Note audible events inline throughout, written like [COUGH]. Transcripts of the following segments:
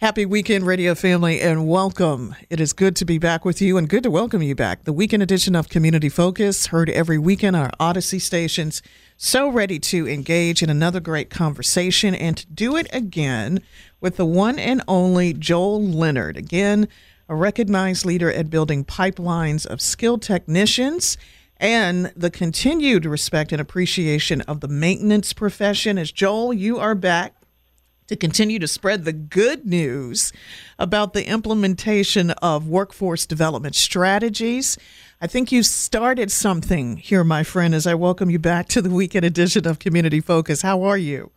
Happy weekend, radio family, and welcome. It is good to be back with you and good to welcome you back. The weekend edition of Community Focus, heard every weekend on our Audacy stations. So ready to engage in another great conversation and to do it again with the one and only Joel Leonard. Again, a recognized leader at building pipelines of skilled technicians and the continued respect and appreciation of the maintenance profession. As Joel, you are back to continue to spread the good news about the implementation of workforce development strategies. I think you started something here, my friend, as I welcome you back to the weekend edition of Community Focus. How are you?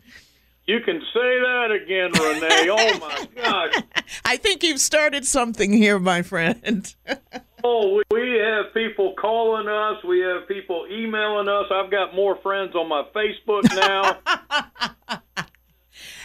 You can say that again, Renee. oh my gosh. [LAUGHS] I think you've started something here, my friend. [LAUGHS] oh, we have people calling us. We have people emailing us. I've got more friends on my Facebook now. [LAUGHS]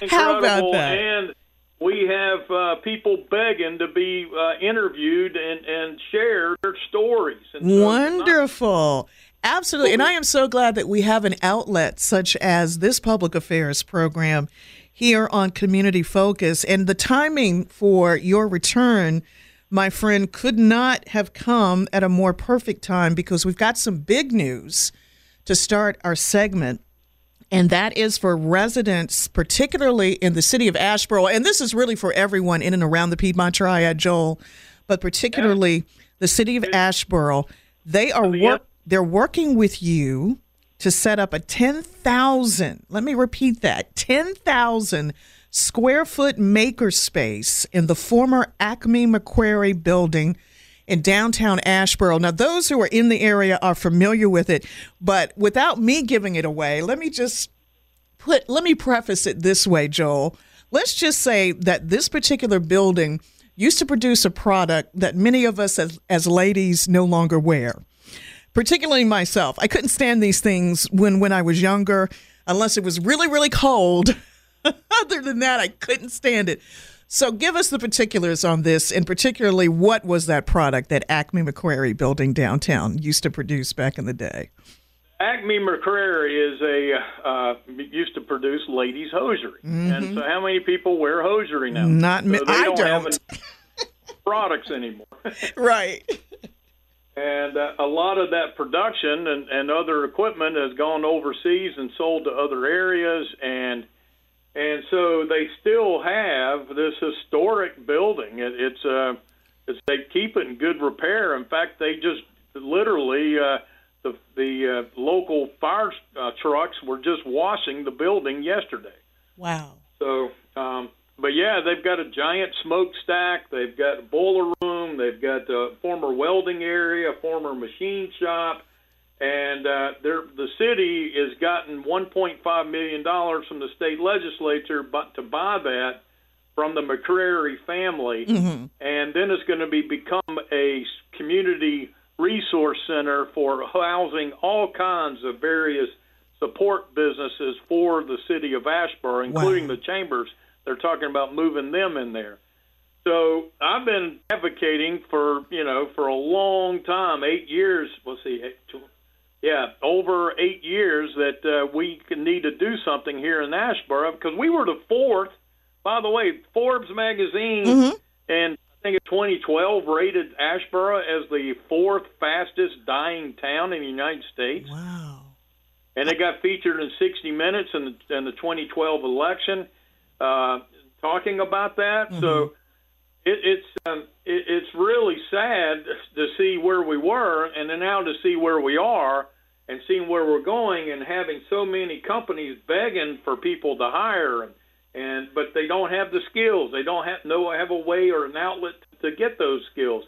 How about that? And we have uh, people begging to be uh, interviewed and, and share their stories. And Wonderful. Absolutely. And I am so glad that we have an outlet such as this public affairs program here on Community Focus. And the timing for your return, my friend, could not have come at a more perfect time because we've got some big news to start our segment and that is for residents, particularly in the city of Asheboro. And this is really for everyone in and around the Piedmont Triad, Joel, but particularly the city of Asheboro. They are oh, work, they're working with you to set up a 10,000, let me repeat that, 10,000 square foot makerspace in the former Acme McCrary building in downtown Asheboro. Now, those who are in the area are familiar with it, but without me giving it away, let me just put, let me preface it this way, Joel. Let's just say that this particular building used to produce a product that many of us as, as ladies no longer wear, particularly myself. I couldn't stand these things when, when I was younger unless it was really, really cold. [LAUGHS] Other than that, I couldn't stand it. So give us the particulars on this, and particularly what was that product that Acme McCrary building downtown used to produce back in the day? Acme McCrary is a uh, used to produce ladies hosiery, mm-hmm. and so how many people wear hosiery now? Not me. So I don't, don't. have products anymore. [LAUGHS] [LAUGHS] right. And uh, a lot of that production and, and other equipment has gone overseas and sold to other areas, and and so they still have this historic building. It, it's uh, it's they keep it in good repair. In fact, they just literally uh, the the uh, local fire uh, trucks were just washing the building yesterday. Wow. So, um, but yeah, they've got a giant smokestack. They've got a boiler room. They've got a former welding area, a former machine shop and uh, the city has gotten 1.5 million dollars from the state legislature, but to buy that from the McCrary family, mm-hmm. and then it's going to be become a community resource center for housing all kinds of various support businesses for the city of Asheboro, including wow. the chambers. They're talking about moving them in there. So I've been advocating for you know for a long time, eight years. Let's see, yeah, over eight years that uh, we need to do something here in Asheboro because we were the fourth. By the way, Forbes magazine mm-hmm. and I think in 2012 rated Asheboro as the fourth fastest dying town in the United States. Wow! And it got featured in 60 Minutes in the, in the 2012 election. Uh, talking about that. Mm-hmm. So it, it's um, it, it's really sad to see where we were and then now to see where we are and seeing where we're going and having so many companies begging for people to hire and, and but they don't have the skills. They don't have no have a way or an outlet to get those skills.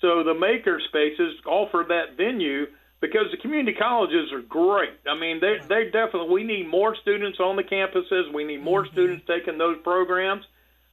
So the maker spaces offer that venue because the community colleges are great. I mean, they they definitely we need more students on the campuses. We need more mm-hmm. students taking those programs.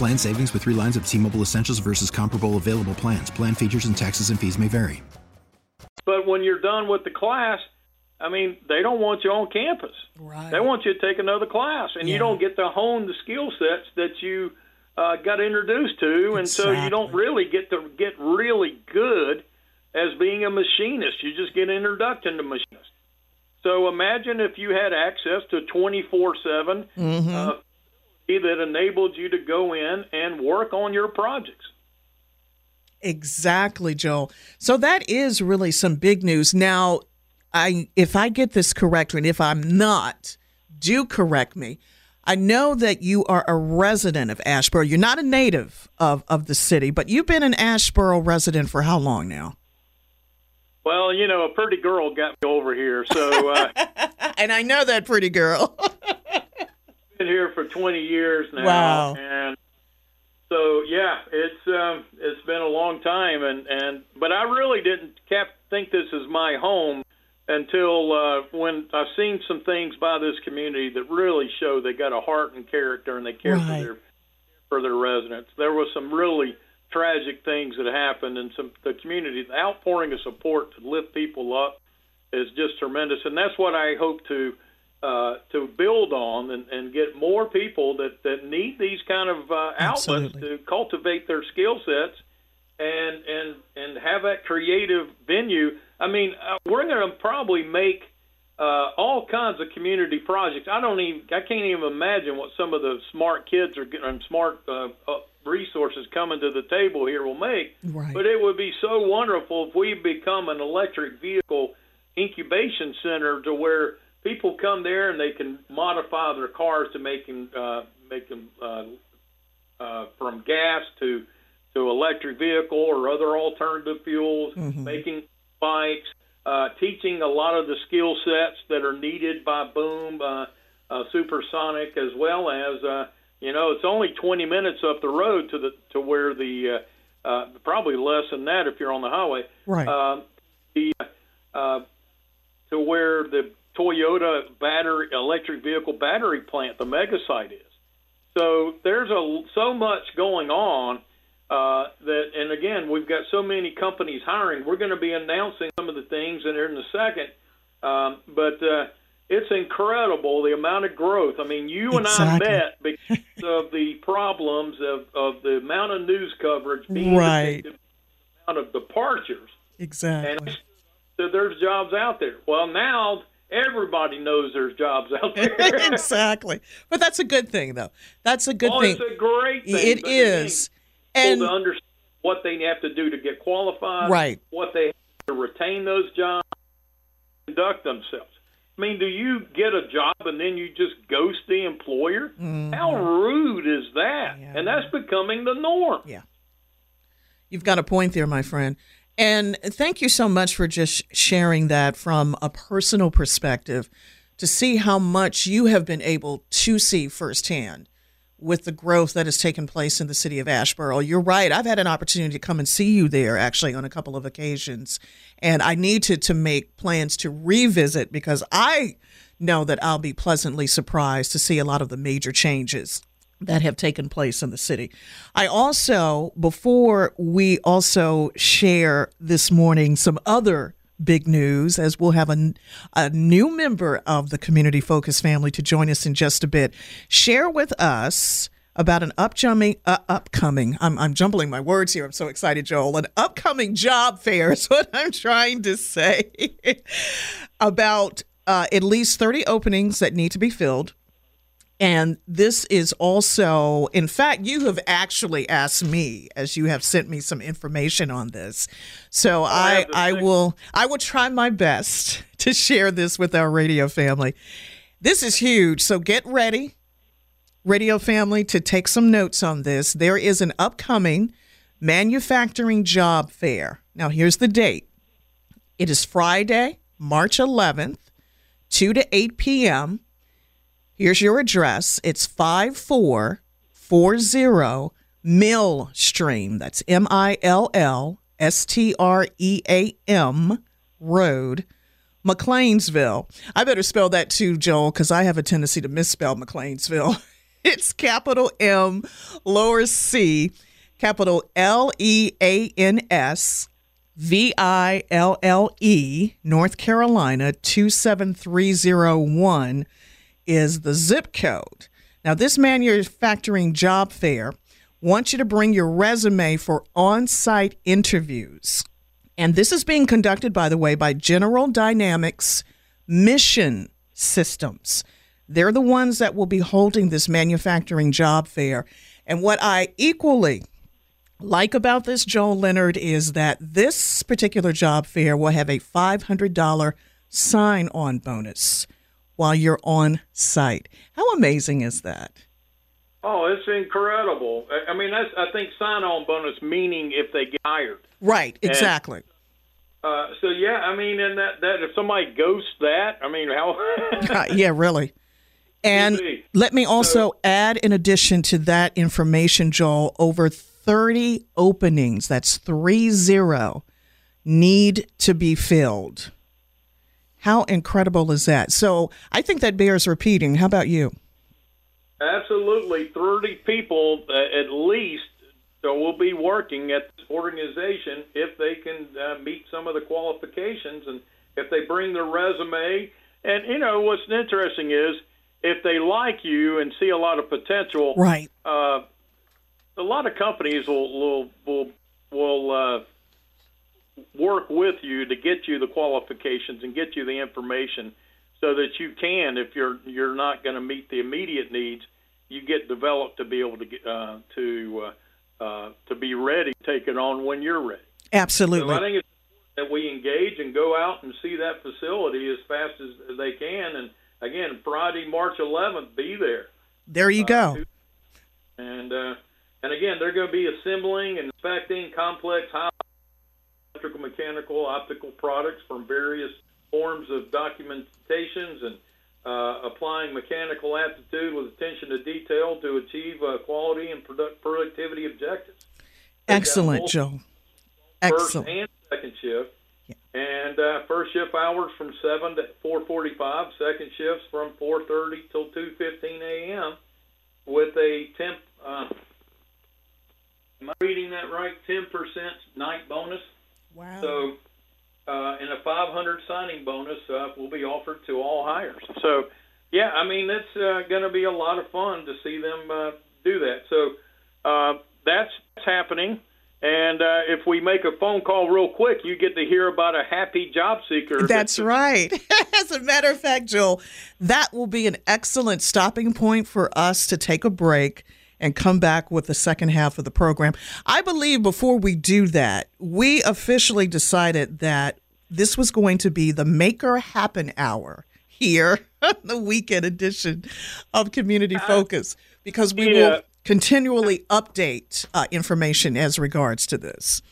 Plan savings with three lines of T Mobile Essentials versus comparable available plans. Plan features and taxes and fees may vary. But when you're done with the class, I mean, they don't want you on campus. Right. They want you to take another class, and yeah. you don't get to hone the skill sets that you uh, got introduced to, and exactly. so you don't really get to get really good as being a machinist. You just get introduced into machinist. So imagine if you had access to 24 7 mm-hmm. uh, that enabled you to go in and work on your projects. Exactly, Joel. So that is really some big news. Now, I if I get this correct, and if I'm not, do correct me. I know that you are a resident of Asheboro. You're not a native of, of the city, but you've been an Asheboro resident for how long now? Well, you know, a pretty girl got me over here, so. Uh, [LAUGHS] and I know that pretty girl. [LAUGHS] been here for 20 years now. Wow. And so yeah, it's um, it's been a long time, and and but I really didn't kept think this is my home until uh, when I've seen some things by this community that really show they got a heart and character, and they care right. for their for their residents. There was some really tragic things that happened, and some the community the outpouring of support to lift people up is just tremendous, and that's what I hope to uh, to build on and, and get more people that, that need these kind of uh, outlets to cultivate their skill sets and and and have that creative venue. I mean, uh, we're going to probably make uh, all kinds of community projects. I don't even I can't even imagine what some of the smart kids are getting smart uh, uh, resources coming to the table here will make. Right. But it would be so wonderful if we become an electric vehicle incubation center to where people come there and they can modify their cars to make them uh, make them uh, uh, from gas to to electric vehicle or other alternative fuels, mm-hmm. making bikes, uh, teaching a lot of the skill sets that are needed by Boom, uh, uh, Supersonic, as well as uh, you know it's only 20 minutes up the road to the to where the uh, uh, probably less than that if you're on the highway. Right. Uh, the uh, to where the Toyota battery electric vehicle battery plant, the mega site is. So there's a so much going on uh, that, and again, we've got so many companies hiring. We're going to be announcing some of the things in here in a second, um, but uh, it's incredible the amount of growth. I mean, you exactly. and I met because of the problems of, of the amount of news coverage being right. the amount of departures. Exactly. And so there's jobs out there. Well, now everybody knows there's jobs out [LAUGHS] there. exactly. But that's a good thing, though. That's a good oh, thing. It's a great thing. It is. And to understand what they have to do to get qualified, Right. What they have to retain those jobs, conduct themselves. I mean, do you get a job and then you just ghost the employer? How rude is that? Mm-hmm. Yeah. And that's becoming the norm. Yeah. You've got a point there, my friend. And thank you so much for just sharing that from a personal perspective to see how much you have been able to see firsthand with the growth that has taken place in the city of Asheboro. You're right. I've had an opportunity to come and see you there actually on a couple of occasions. And I need to, to make plans to revisit because I know that I'll be pleasantly surprised to see a lot of the major changes that have taken place in the city. I also, before we also share this morning some other big news, as we'll have a, a new member of the Community Focus family to join us in just a bit, share with us about an upcoming, uh, upcoming, I'm, I'm jumbling my words here. I'm so excited, Joel. An upcoming job fair is [LAUGHS] what I'm trying to say [LAUGHS] about uh, at least 30 openings that need to be filled. And this is also, in fact, you have actually asked me as you have sent me some information on this. So I, have to I will, I will try my best [LAUGHS] to share this with our radio family. This is huge. So get ready, radio family, to take some notes on this. There is an upcoming manufacturing job fair. Now, here's the date. It is Friday, March 11th, 2 to 8 p.m. Here's your address. It's 5440 Mill Stream. That's M I L L S T R E A M Road, McLeansville. I better spell that too, Joel, because I have a tendency to misspell McLeansville. [LAUGHS] It's capital M, lower C, capital L E A N S, V I L L E, North Carolina 27301 is the zip code. Now, this manufacturing job fair wants you to bring your resume for on site interviews. And this is being conducted, by the way, by General Dynamics Mission Systems. They're the ones that will be holding this manufacturing job fair. And what I equally like about this, Joel Leonard, is that this particular job fair will have a $500 sign on bonus while you're on site. How amazing is that? Oh, it's incredible. I- mean, that's I think sign-on bonus meaning if they get hired. Right, exactly. Uh, so yeah, I mean, and that that if somebody ghosts that, I mean, how? [LAUGHS] Uh, yeah, really. And let me also add, in addition to that information, Joel, over 30 openings, that's three zero, need to be filled. How incredible is that? So I think that bears repeating. How about you? Absolutely, thirty people uh, at least uh, will be working at this organization if they can uh, meet some of the qualifications and if they bring their resume. And you know what's interesting is if they like you and see a lot of potential, Right. uh, a lot of companies will will will, will uh, work with you to get you the qualifications and get you the information so that you can, if you're you're not going to meet the immediate needs, you get developed to be able to get uh, to uh, uh, to be ready to take it on when you're ready. So Absolutely. I think it's important that we engage and go out and see that facility as fast as they can. And again, Friday, March 11th, be there. there you go. And uh, and again, they're going to be assembling and inspecting complex high electrical, mechanical, optical products from various forms of documentations and uh, applying mechanical aptitude with attention to detail to achieve uh, quality and product productivity objectives. They've got Excellent, First Excellent. and second shift. And uh, first shift hours from seven to four forty-five. Second shifts from four thirty till two fifteen a.m. With a temp. Uh, am I reading that right? Ten percent night bonus. Wow. So, uh, and a 500 signing bonus uh, will be offered to all hires. So, yeah, I mean, it's uh, going to be a lot of fun to see them uh, do that. So, uh, that's happening. And And uh, if we make a phone call real quick, you get to hear about a happy job seeker. That's right. [LAUGHS] As a matter of fact, Joel, that will be an excellent stopping point for us to take a break and come back with the second half of the program. I believe before we do that, we officially decided that this was going to be the Maker Happen Hour here, [LAUGHS] the weekend edition of Community Focus, because we yeah. will continually update uh, information as regards to this.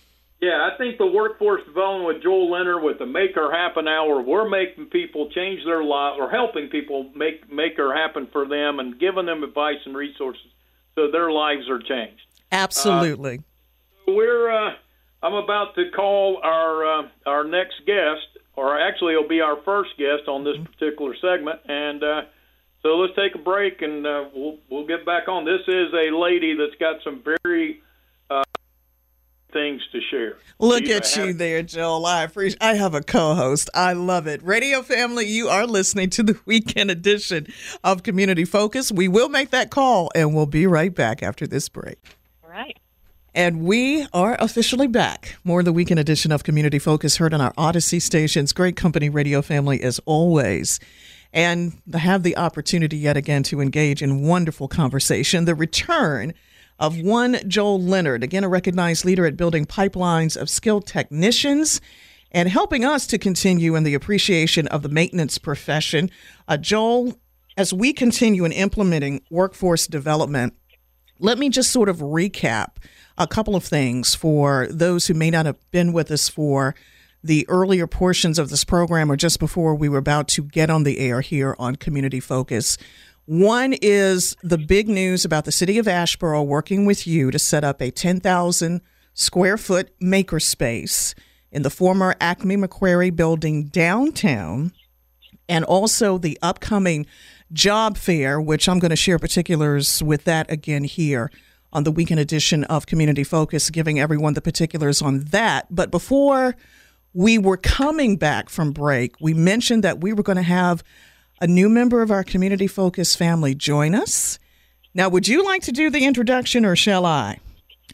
Yeah, I think the workforce development with Joel Leonard with the Maker Happen Hour, we're making people change their lives or helping people make Maker happen for them and giving them advice and resources so their lives are changed. Absolutely. Uh, we're uh, I'm about to call our uh, our next guest, or actually it'll be our first guest on this particular segment, and uh, so let's take a break and uh, we'll we'll get back on. This is a lady that's got some very uh, things to share. Look She's at a you there, Joel. I appreciate. I have a co-host. I love it. Radio family, you are listening to the [LAUGHS] weekend edition of Community Focus. We will make that call, and we'll be right back after this break. All right. And we are officially back. More of the weekend edition of Community Focus heard on our Audacy stations. Great company, radio family, as always. And have the opportunity yet again to engage in wonderful conversation. The return of one Joel Leonard, again, a recognized leader at building pipelines of skilled technicians and helping us to continue in the appreciation of the maintenance profession. Uh, Joel, as we continue in implementing workforce development, let me just sort of recap a couple of things for those who may not have been with us for the earlier portions of this program or just before we were about to get on the air here on Community Focus. One is the big news about the city of Asheboro working with you to set up a 10,000 square foot makerspace in the former Acme McCrary building downtown, and also the upcoming job fair, which I'm going to share particulars with that again here on the weekend edition of Community Focus, giving everyone the particulars on that. But before we were coming back from break, we mentioned that we were going to have a new member of our Community Focus family join us. Now, would you like to do the introduction or shall I?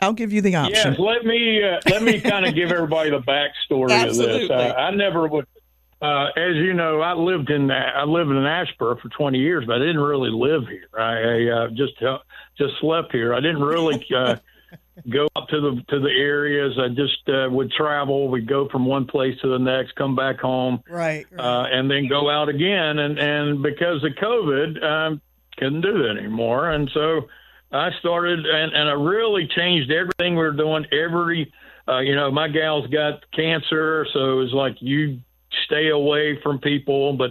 I'll give you the option. Yes, let me uh, let me [LAUGHS] kind of give everybody the backstory of this. Uh, I never would, uh, as you know, I lived in I lived in Asheboro for 20 years, but I didn't really live here. I, I uh, just uh, just slept here. I didn't really [LAUGHS] uh, go up to the to the areas. I just uh, would travel. We'd go from one place to the next, come back home, right, right. Uh, and then go out again. And and because of COVID, um, couldn't do that anymore. And so I started, and and I really changed everything we were doing. Every, uh, you know, my gal's got cancer, so it was like you stay away from people, but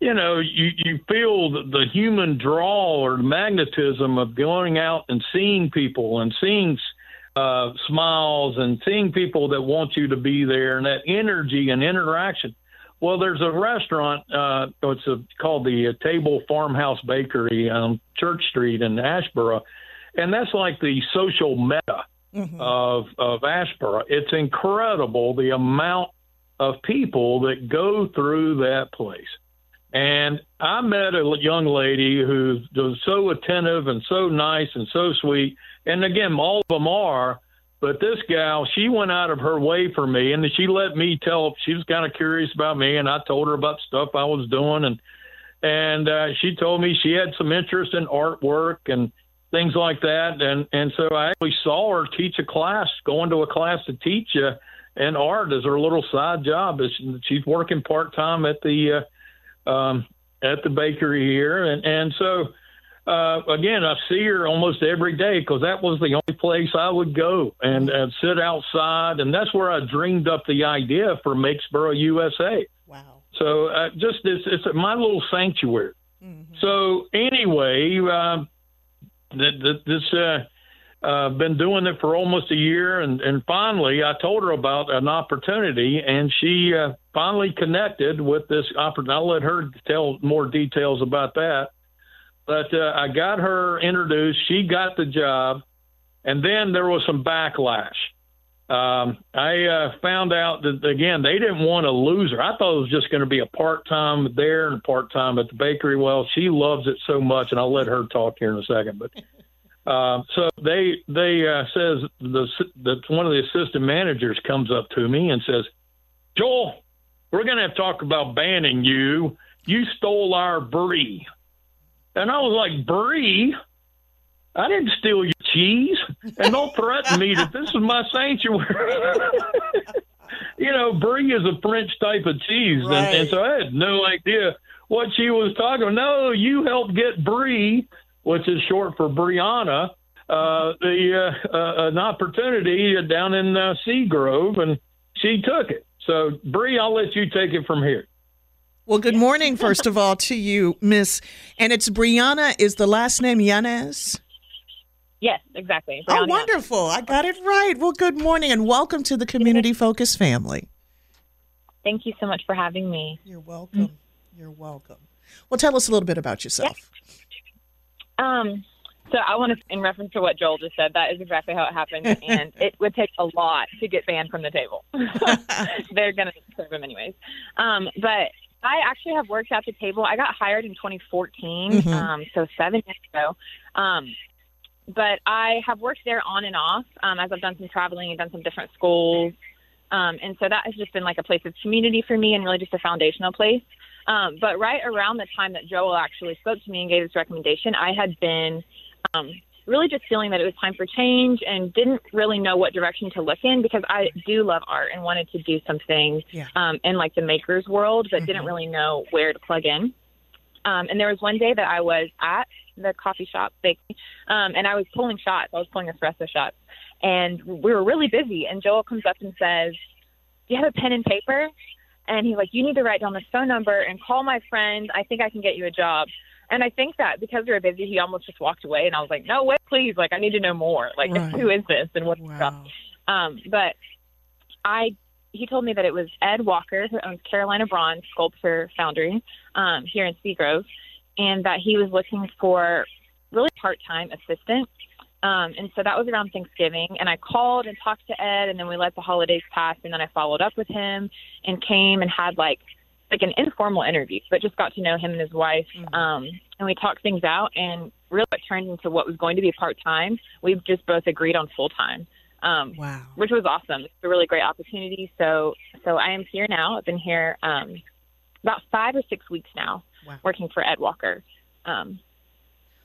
you know, you, you feel the, the human draw or magnetism of going out and seeing people and seeing uh, smiles and seeing people that want you to be there and that energy and interaction. Well, there's a restaurant. Uh, it's a, called the uh, Table Farmhouse Bakery on Church Street in Asheboro, and that's like the social meta Mm-hmm. of of Asheboro. It's incredible the amount of people that go through that place. And I met a young lady who was so attentive and so nice and so sweet. And again, all of them are. But this gal, she went out of her way for me, and she let me tell. She was kind of curious about me, and I told her about stuff I was doing, and and uh, she told me she had some interest in artwork and things like that. And and so I actually saw her teach a class, going to a class to teach uh, and art as her little side job. She's working part time at the uh, um, at the bakery here, and and so uh, again, I see her almost every day because that was the only place I would go and, and sit outside, and that's where I dreamed up the idea for Makesboro USA. Wow! So uh, just it's, it's my little sanctuary. So anyway, uh, th- th- this. Uh, uh, been doing it for almost a year, and, and finally, I told her about an opportunity, and she uh, finally connected with this opportunity. I'll let her tell more details about that. But uh, I got her introduced. She got the job, and then there was some backlash. Um, I uh, found out that again they didn't want to lose her. I thought it was just going to be a part time there and part time at the bakery. Well, she loves it so much, and I'll let her talk here in a second. But [LAUGHS] Uh, so they they uh, says the the one of the assistant managers comes up to me and says, Joel, we're going to have to talk about banning you. You stole our brie, and I was like, brie. I didn't steal your cheese, and don't threaten me that this is my sanctuary. [LAUGHS] you know, brie is a French type of cheese, right. and, and so I had no idea what she was talking. about. No, you helped get brie, which is short for Brianna, uh, the uh, uh, an opportunity down in uh, Seagrove, and she took it. So, Bree, I'll let you take it from here. Well, good morning, first of all, to you, Miss. And it's Brianna. Is the last name Yanez? Yes, exactly. Brianna. Oh, wonderful. I got it right. Well, good morning and welcome to the Community Focus family. Thank you so much for having me. You're welcome. Mm-hmm. You're welcome. Well, tell us a little bit about yourself. Um, so I want to, in reference to what Joel just said, that is exactly how it happened, and it would take a lot to get banned from the table. [LAUGHS] [LAUGHS] They're going to serve him anyways. Um, but I actually have worked at the table. I got hired in 2014, mm-hmm. um, so seven years ago. Um, but I have worked there on and off um, as I've done some traveling and done some different schools. Um, and so that has just been like a place of community for me and really just a foundational place. Um, but right around the time that Joel actually spoke to me and gave his recommendation, I had been um, really just feeling that it was time for change and didn't really know what direction to look in because I do love art and wanted to do something yeah. um, in like the maker's world, but mm-hmm. didn't really know where to plug in. Um, and there was one day that I was at the coffee shop bakery, um, and I was pulling shots. I was pulling espresso shots, and we were really busy. And Joel comes up and says, "Do you have a pen and paper?" And he's like, "You need to write down this phone number and call my friend. I think I can get you a job." And I think that because we were busy, he almost just walked away. And I was like, no, wait, please. Like, I need to know more. Like, [LAUGHS] right. who is this and what's wow. Um, but I, he told me that it was Ed Walker, who owns Carolina Bronze Sculpture Foundry um, here in Seagrove, and that he was looking for really part-time assistant. Um, and so that was around Thanksgiving. And I called and talked to Ed, and then we let the holidays pass. And then I followed up with him and came and had like like an informal interview, but just got to know him and his wife. Mm-hmm. Um, and we talked things out, and really it turned into what was going to be part time. We've just both agreed on full time. Um, wow, which was awesome. It's a really great opportunity. So, so I am here now. I've been here um, about five or six weeks now, wow. working for Ed Walker. Um,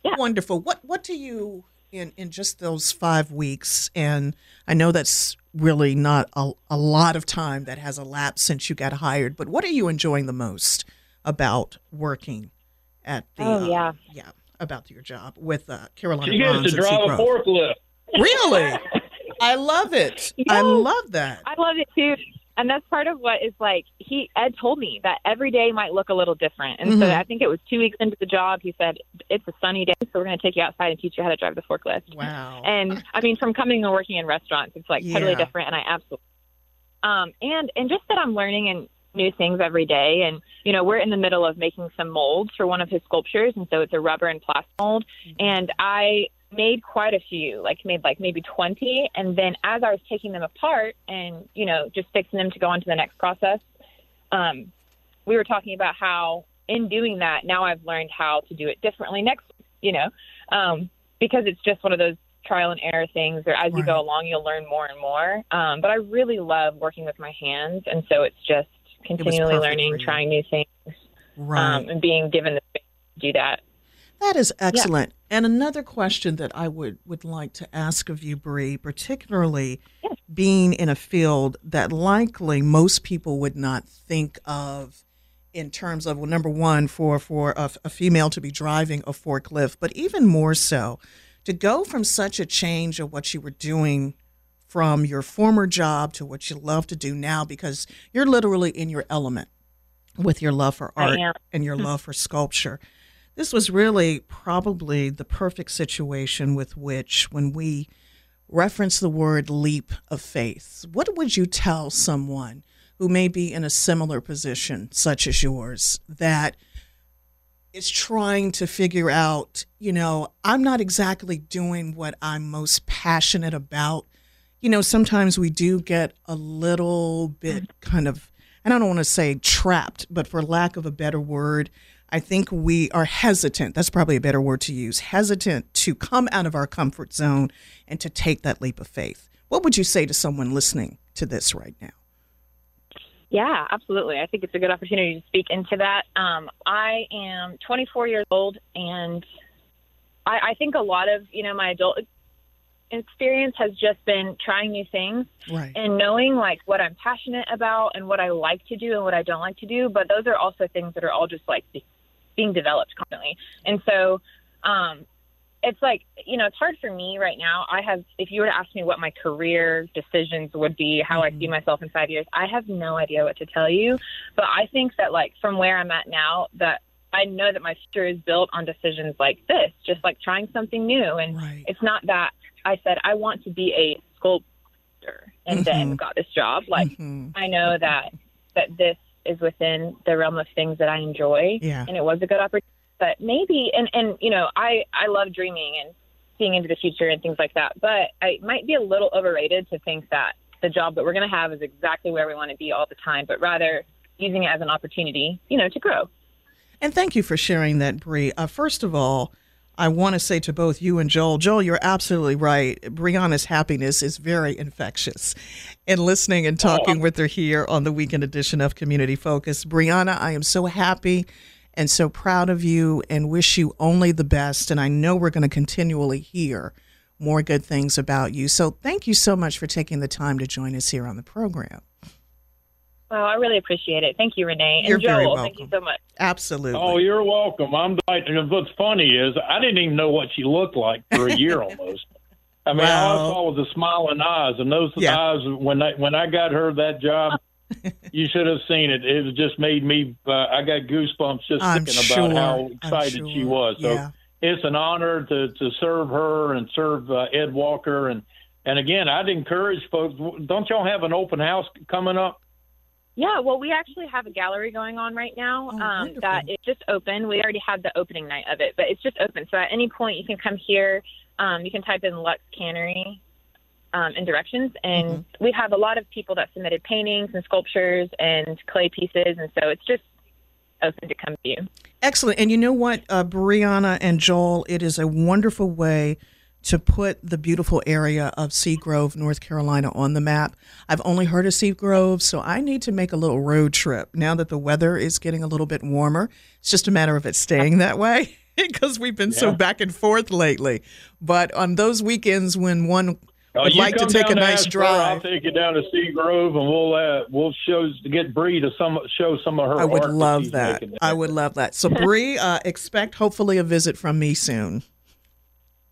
yeah. Wonderful. What What do you in in just those five weeks? And I know that's really not a, a lot of time that has elapsed since you got hired. But what are you enjoying the most about working at the? Oh yeah, uh, yeah, about your job with uh, Carolina. She gets to drive a forklift. Really, I love it. I [LAUGHS] love that. I love it too and that's part of what is like he ed told me that every day might look a little different and mm-hmm. so i think it was two weeks into the job he said it's a sunny day so we're going to take you outside and teach you how to drive the forklift wow and i mean from coming and working in restaurants it's like yeah. totally different and i absolutely um and and just that i'm learning and new things every day and you know we're in the middle of making some molds for one of his sculptures and so it's a rubber and plastic mold mm-hmm. and i made quite a few, like made like maybe 20. And then as I was taking them apart and, you know, just fixing them to go on to the next process, um, we were talking about how in doing that, now I've learned how to do it differently next, you know, um, because it's just one of those trial and error things or as right. you go along, you'll learn more and more. Um, but I really love working with my hands. And so it's just continually it learning, trying new things, right. um, and being given the space to do that. That is excellent. Yeah. And another question that I would, would like to ask of you, Bree, particularly yeah. being in a field that likely most people would not think of in terms of, well, number one, for, for a, a female to be driving a forklift, but even more so, to go from such a change of what you were doing from your former job to what you love to do now because you're literally in your element with your love for art and your mm-hmm. love for sculpture. This was really probably the perfect situation with which, when we reference the word leap of faith, what would you tell someone who may be in a similar position, such as yours, that is trying to figure out, you know, I'm not exactly doing what I'm most passionate about. You know, sometimes we do get a little bit mm. kind of, and I don't want to say trapped, but for lack of a better word, I think we are hesitant. That's probably a better word to use hesitant to come out of our comfort zone and to take that leap of faith. What would you say to someone listening to this right now? Yeah, absolutely. I think it's a good opportunity to speak into that. Um, I am 24 years old, and I, I think a lot of you know my adult experience has just been trying new things right. and knowing like what I'm passionate about and what I like to do and what I don't like to do. But those are also things that are all just like being developed constantly. And so, um, it's like you know it's hard for me right now i have if you were to ask me what my career decisions would be how mm-hmm. i see myself in five years i have no idea what to tell you but i think that like from where i'm at now that i know that my future is built on decisions like this just like trying something new and right. it's not that i said i want to be a sculptor and mm-hmm. then got this job like mm-hmm. i know that that this is within the realm of things that i enjoy. Yeah. and it was a good opportunity but maybe and and you know i i love dreaming and seeing into the future and things like that but it might be a little overrated to think that the job that we're going to have is exactly where we want to be all the time but rather using it as an opportunity you know to grow. And thank you for sharing that Bree. Uh, first of all I want to say to both you and Joel, Joel, you're absolutely right. Brianna's happiness is very infectious. And listening and oh, talking oh. with her here on the weekend edition of Community Focus, Brianna, I am so happy and so proud of you and wish you only the best. And I know we're going to continually hear more good things about you. So thank you so much for taking the time to join us here on the program. Well, I really appreciate it. Thank you, Renee. And you're Joel, very welcome. thank you so much. Absolutely. Oh, you're welcome. I'm and what's funny is I didn't even know what she looked like for a year [LAUGHS] almost. I mean, wow. all I saw was the smiling eyes, and those yeah. eyes when I when I got her that job, [LAUGHS] you should have seen it. It just made me. Uh, I got goosebumps just I'm thinking sure. about how excited sure. she was. So yeah. it's an honor to to serve her and serve uh, Ed Walker and and again, I'd encourage folks. Don't y'all have an open house coming up? Yeah, well, we actually have a gallery going on right now oh, um, that is just open. We already had the opening night of it, but it's just open. So at any point, you can come here. Um, you can type in Luck's Cannery um, and directions. And mm-hmm. we have a lot of people that submitted paintings and sculptures and clay pieces. And so it's just open to come view. Excellent. And you know what, uh, Brianna and Joel, it is a wonderful way to put the beautiful area of Seagrove, North Carolina on the map. I've only heard of Seagrove, so I need to make a little road trip now that the weather is getting a little bit warmer. It's just a matter of it staying that way [LAUGHS] because we've been yeah. so back and forth lately. But on those weekends when one uh, would like to take a nice drive. I'll take you down to Seagrove, and we'll uh, we'll show get Bree to some show some of her. I would love that. that. I would love that. So [LAUGHS] Bree, uh, expect hopefully a visit from me soon.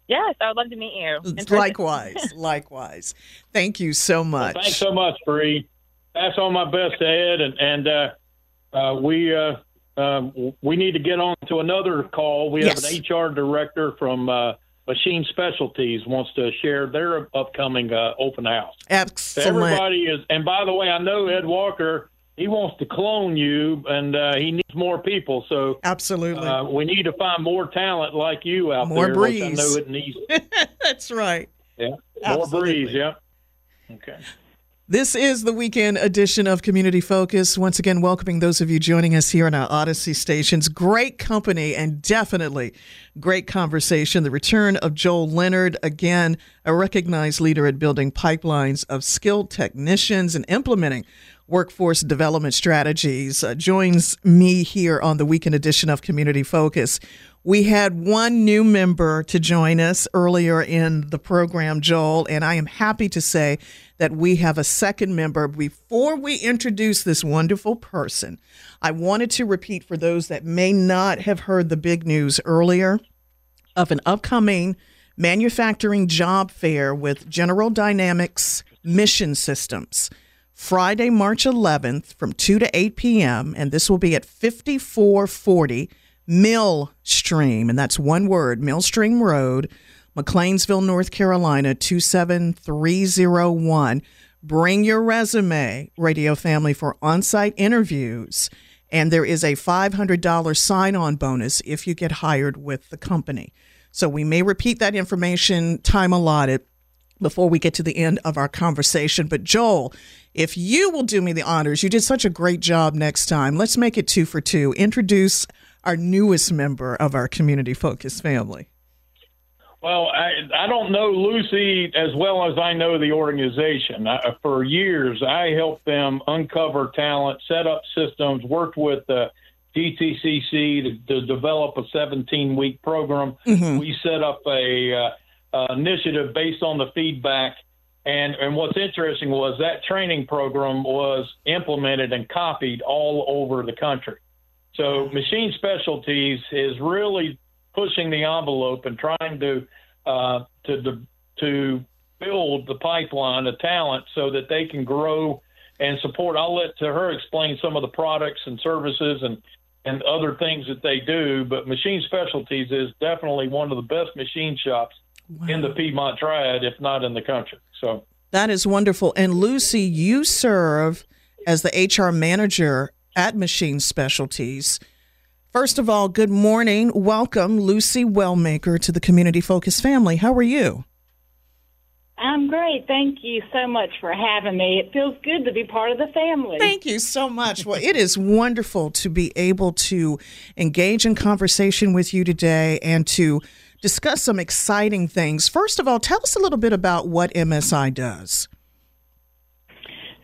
Yes, I would love to meet you. Likewise, [LAUGHS] likewise. Thank you so much. Well, thanks so much, Bree. Pass on my best to Ed, and and uh, uh, we uh, um, we need to get on to another call. We yes. have an HR director from uh, Machine Specialties wants to share their upcoming uh, open house. Excellent. everybody is, and by the way, I know Ed Walker. He wants to clone you, and uh, he needs more people. So absolutely, uh, we need to find more talent like you out more there. More breeze. I know it needs. [LAUGHS] That's right. Yeah, absolutely. more breeze. Yeah. Okay. This is the weekend edition of Community Focus. Once again, welcoming those of you joining us here on our Audacy stations. Great company and definitely great conversation. The return of Joel Leonard, again, a recognized leader at building pipelines of skilled technicians and implementing workforce development strategies, uh, joins me here on the weekend edition of Community Focus. We had one new member to join us earlier in the program, Joel, and I am happy to say that we have a second member. Before we introduce this wonderful person, I wanted to repeat for those that may not have heard the big news earlier of an upcoming manufacturing job fair with General Dynamics Mission Systems. Friday, March 11th from 2 to 8 p.m., and this will be at 5440 Millstream, and that's one word, Millstream Road, McLeansville, North Carolina, 27301. Bring your resume, Radio Family, for on site interviews. And there is a $500 sign on bonus if you get hired with the company. So we may repeat that information time allotted before we get to the end of our conversation. But Joel, if you will do me the honors, you did such a great job next time. Let's make it two for two. Introduce our newest member of our community focused family? Well, I, I don't know Lucy as well as I know the organization. I, for years, I helped them uncover talent, set up systems, worked with the DTCC to, to develop a 17 week program. Mm-hmm. We set up a uh, uh, initiative based on the feedback. And, and what's interesting was that training program was implemented and copied all over the country. So machine specialties is really pushing the envelope and trying to uh, to to build the pipeline of talent so that they can grow and support. I'll let to her explain some of the products and services and and other things that they do. But Machine Specialties is definitely one of the best machine shops wow. in the Piedmont Triad, if not in the country. So that is wonderful. And Lucy, you serve as the HR manager at Machine Specialties. First of all, good morning. Welcome, Lucy Wellmaker, to the Community Focus family. How are you? I'm great. Thank you so much for having me. It feels good to be part of the family. Thank you so much. Well, it is wonderful to be able to engage in conversation with you today and to discuss some exciting things. First of all, tell us a little bit about what MSI does.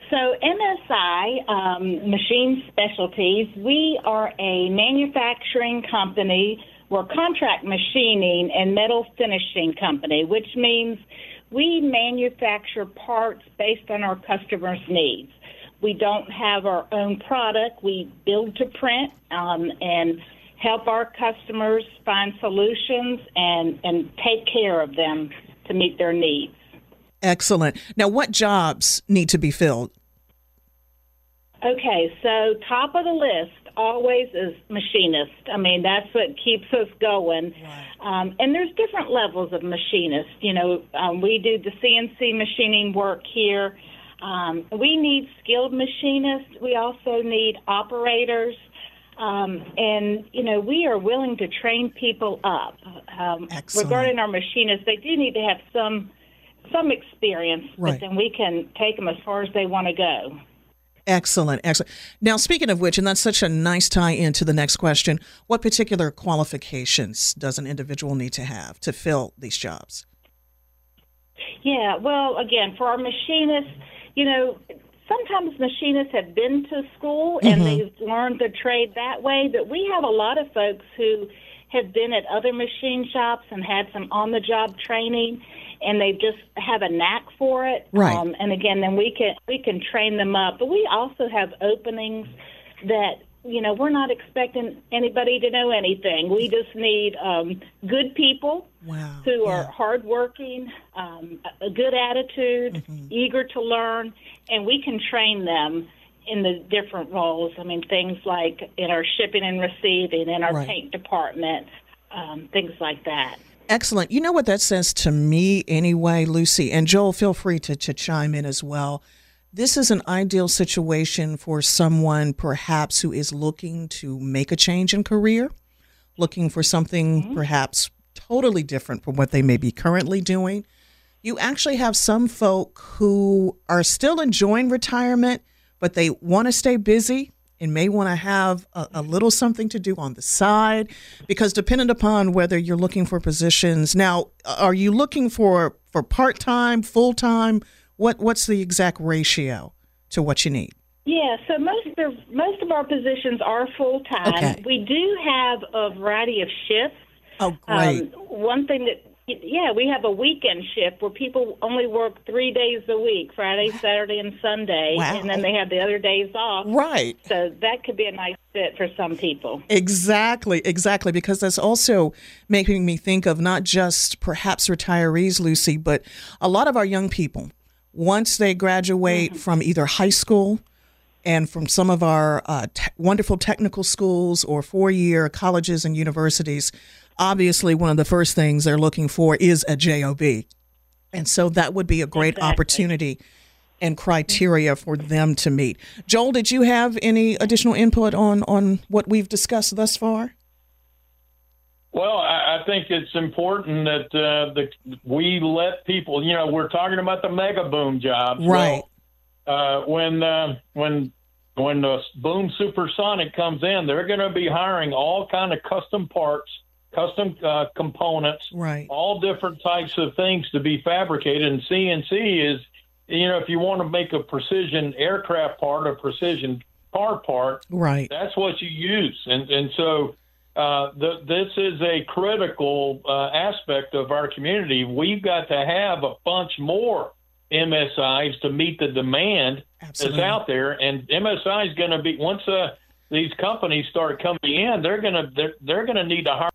So, MSI, um, Machine Specialties, we are a manufacturing company. We're contract machining and metal finishing company, which means we manufacture parts based on our customers' needs. We don't have our own product. We build to print um, and help our customers find solutions and, and take care of them to meet their needs. Excellent. Now, what jobs need to be filled? Okay, so top of the list always is machinist. I mean, that's what keeps us going. Um, and there's different levels of machinist. You know, um, we do the CNC machining work here. Um, we need skilled machinists. We also need operators. Um, and, you know, we are willing to train people up. Um, regarding our machinists, they do need to have some some experience, right. but then we can take them as far as they want to go. Excellent, excellent. Now, speaking of which, and that's such a nice tie in to the next question, what particular qualifications does an individual need to have to fill these jobs? Yeah, well, again, for our machinists, you know, sometimes machinists have been to school and mm-hmm. they've learned the trade that way, but we have a lot of folks who have been at other machine shops and had some on the job training and they just have a knack for it. Right. Um, and again, then we can we can train them up. But we also have openings that you know we're not expecting anybody to know anything. We just need um, good people wow. who yeah. are hardworking, um, a good attitude, mm-hmm. eager to learn, and we can train them in the different roles. I mean, things like in our shipping and receiving, in our right. paint department, um, things like that. Excellent. You know what that says to me anyway, Lucy? And Joel, feel free to, to chime in as well. This is an ideal situation for someone perhaps who is looking to make a change in career, looking for something mm-hmm. perhaps totally different from what they may be currently doing. You actually have some folk who are still enjoying retirement, but they want to stay busy and may want to have a, a, little something to do on the side because dependent upon whether you're looking for positions now are you looking for for part-time full-time what what's the exact ratio to what you need yeah so most of most of our positions are full-time okay. we do have a variety of shifts oh great um, one thing that yeah, we have a weekend shift where people only work three days a week Friday, Saturday, and Sunday. Wow. And then they have the other days off. Right. So that could be a nice fit for some people. Exactly, exactly. Because that's also making me think of not just perhaps retirees, Lucy, but a lot of our young people. Once they graduate mm-hmm. from either high school and from some of our uh, te- wonderful technical schools or four year colleges and universities, obviously one of the first things they're looking for is a job and so that would be a great exactly. opportunity and criteria for them to meet joel did you have any additional input on on what we've discussed thus far well, I, I think it's important that uh, the, we let people. You know, we're talking about the mega boom jobs, right? Well, uh, when uh, when when the boom supersonic comes in, they're going to be hiring all kind of custom parts, custom uh, components, right? All different types of things to be fabricated. And CNC is, you know, if you want to make a precision aircraft part, a precision car part, right? That's what you use, and and so. Uh, the, this is a critical uh, aspect of our community. We've got to have a bunch more MSIs to meet the demand Absolutely. that's out there. And MSI is going to be once uh, these companies start coming in, they're going to they're, they're going to need to hire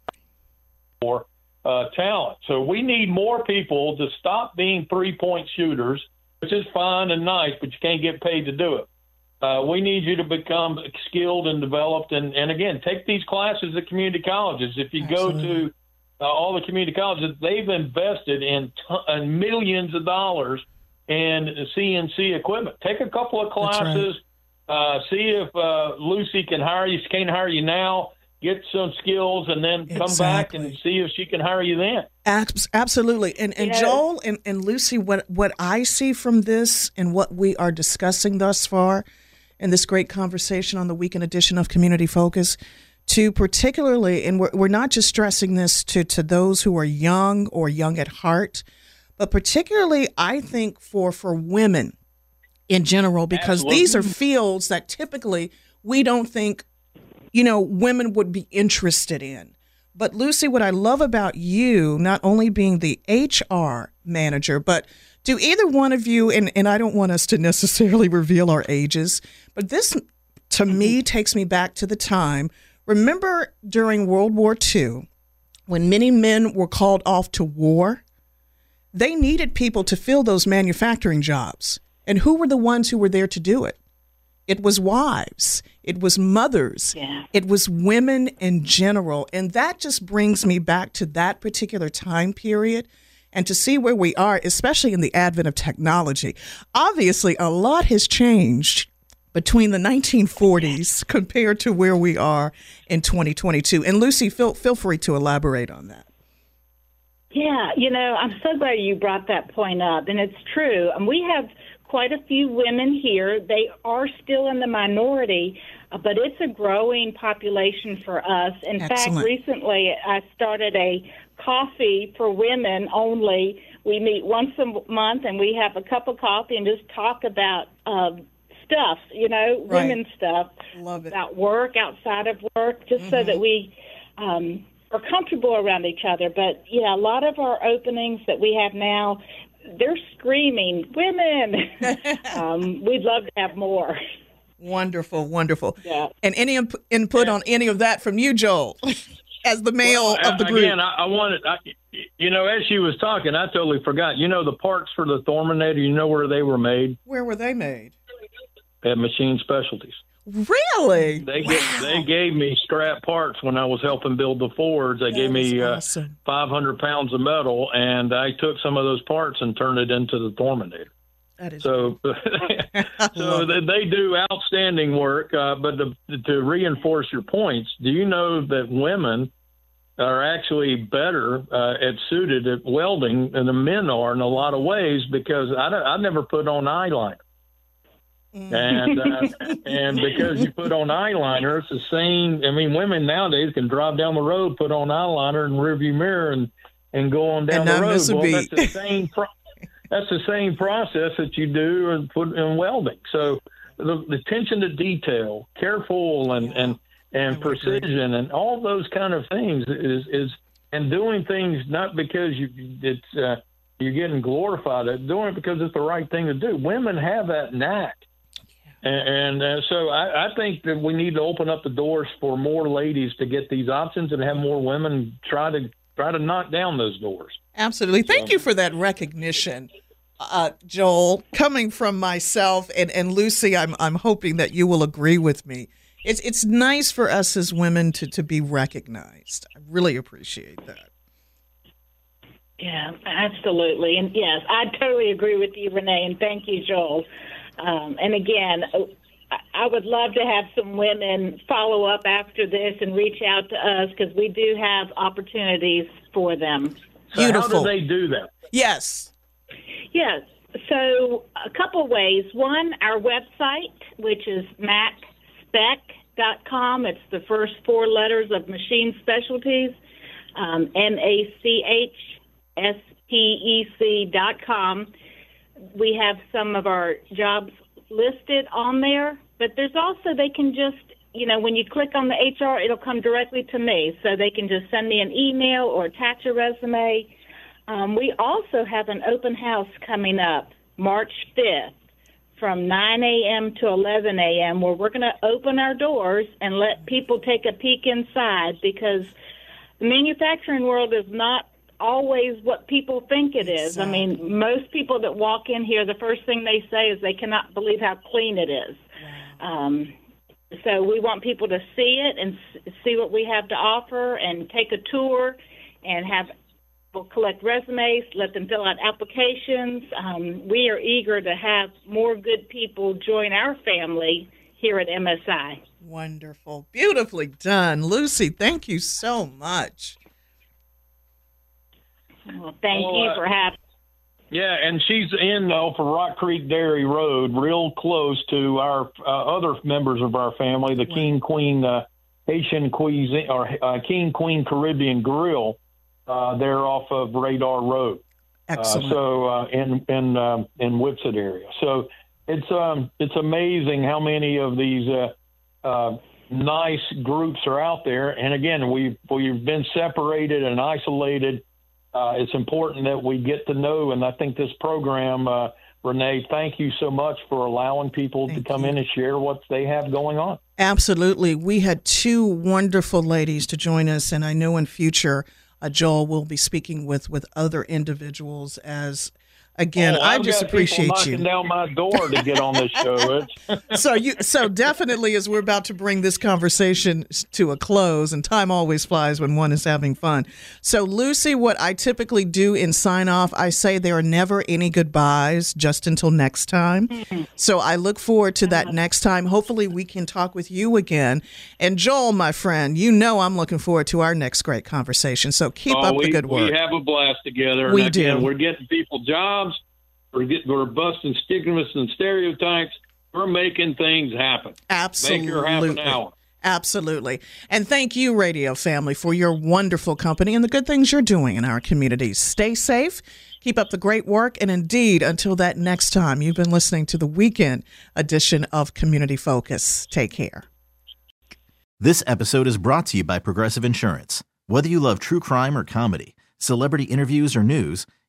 more uh, talent. So we need more people to stop being three point shooters, which is fine and nice, but you can't get paid to do it. Uh, we need you to become skilled and developed, and, and again, take these classes at community colleges. If you Absolutely. go to uh, all the community colleges, they've invested in, t- in millions of dollars in CNC equipment. Take a couple of That's right. classes, uh, see if uh, Lucy can hire you. She can't hire you now. Get some skills, and then come back and see if she can hire you then. Abs- absolutely. And and Yes. Joel and, and Lucy, what what I see from this and what we are discussing thus far in this great conversation on the weekend edition of Community Focus, to particularly, and we're, we're not just stressing this to to those who are young or young at heart, but particularly, I think for for women in general, because these are fields that typically we don't think you know, women would be interested in. But Lucy, what I love about you, not only being the HR manager, but do either one of you, and, and I don't want us to necessarily reveal our ages, but this to mm-hmm. me takes me back to the time. Remember during World War II, when many men were called off to war, they needed people to fill those manufacturing jobs. And who were the ones who were there to do it? It was wives. It was mothers. yeah. It was women in general. And that just brings me back to that particular time period and to see where we are, especially in the advent of technology. Obviously, a lot has changed between the 1940s compared to where we are in 2022. And Lucy, feel, feel free to elaborate on that. Yeah, you know, I'm so glad you brought that point up, and it's true. And we have quite a few women here. They are still in the minority, but it's a growing population for us. In fact, recently I started a coffee for women only. We meet once a month, and we have a cup of coffee and just talk about uh, stuff, you know, Right. women's stuff, Love it. about work, outside of work, just so that we um, are comfortable around each other. But yeah, a lot of our openings that we have now, they're screaming, "Women!" [LAUGHS] um, we'd love to have more. Wonderful, wonderful. Yeah. And any imp- input on any of that from you, Joel, as the male Well, of the group? Again, I, I wanted, I, you know, as she was talking, I totally forgot. You know, the parts for the Thorminator, you know where they were made Where were they made? at Machine Specialties. Really? They ga- they gave me scrap parts when I was helping build the Fords. They gave me uh, 500 pounds of metal, and I took some of those parts and turned it into the Thorminator. That is So, [LAUGHS] [LAUGHS] so they, they do outstanding work. Uh, but to, to reinforce your points, do you know that women are actually better uh, at suited at welding than the men are in a lot of ways? Because I, don't- I never put on eyeliner. and uh, [LAUGHS] and because you put on eyeliner, it's the same. I mean, women nowadays can drive down the road, put on eyeliner in the rearview mirror, and and go on down And the road. well, that's the same. Pro- that's the same process that you do and put in welding. So the, the attention to detail, careful and and and precision, and all those kind of things is is and doing things not because you it's uh, you're getting glorified at doing it because it's the right thing to do. Women have that knack. And, and uh, so I, I think that we need to open up the doors for more ladies to get these options and have more women try to try to knock down those doors. Absolutely. Thank you for that recognition, uh, Joel. Coming from myself and, and Lucy, I'm I'm hoping that you will agree with me. It's it's nice for us as women to, to be recognized. I really appreciate that. Yeah, absolutely. And yes, I totally agree with you, Renee, and thank you, Joel. Um, and again, I- I would love to have some women follow up after this and reach out to us because we do have opportunities for them. So how do they do that? Yes. Yes. so a couple ways. One, our website, which is machspec.com. It's the first four letters of Machine Specialties. Um, M A C H S P E C dot com. We have some of our jobs listed on there, but there's also they can just you know when you click on the HR, it'll come directly to me, so they can just send me an email or attach a resume. Um, we also have an open house coming up March 5th from 9 a.m. to 11 a.m. where we're going to open our doors and let people take a peek inside because the manufacturing world is not always what people think it is. I mean, most people that walk in here, the first thing they say is they cannot believe how clean it is. Um, so we want people to see it and s- see what we have to offer and take a tour and have people collect resumes, let them fill out applications. Um, we are eager to have more good people join our family here at MSI. Wonderful. Beautifully done. Lucy, thank you so much. Well, thank Well, you uh, for having. Yeah, and she's in off of Rock Creek Dairy Road, real close to our uh, other members of our family, the King Queen uh, Haitian cuisine or uh, King Queen Caribbean Grill. Uh, they're off of Radar Road. Excellent. Uh, so uh, in in um, in Whitsett area. So it's um it's amazing how many of these uh, uh, nice groups are out there. And again, we've we've been separated and isolated. Uh, it's important that we get to know, and I think this program, uh, Renee, thank you so much for allowing people to come in and share what they have going on. Absolutely. We had two wonderful ladies to join us, and I know in future, uh, Joel will be speaking with with other individuals as. Again, Oh, I just appreciate knocking you. down my door to get on this show. [LAUGHS] So you so definitely as we're about to bring this conversation to a close and time always flies when one is having fun so lucy what i typically do in sign off i say there are never any goodbyes just until next time so i look forward to that next time hopefully we can talk with you again and joel my friend you know i'm looking forward to our next great conversation so keep Oh, up we, the good work We have a blast together. We and again, do. We're getting people jobs. We're getting we're busting stigmas and stereotypes. We're making things happen. Absolutely. Make your half an hour. Absolutely. And thank you, Radio Family, for your wonderful company and the good things you're doing in our communities. Stay safe, keep up the great work, and indeed, until that next time, you've been listening to the weekend edition of Community Focus. Take care. This episode is brought to you by Progressive Insurance. Whether you love true crime or comedy, celebrity interviews or news,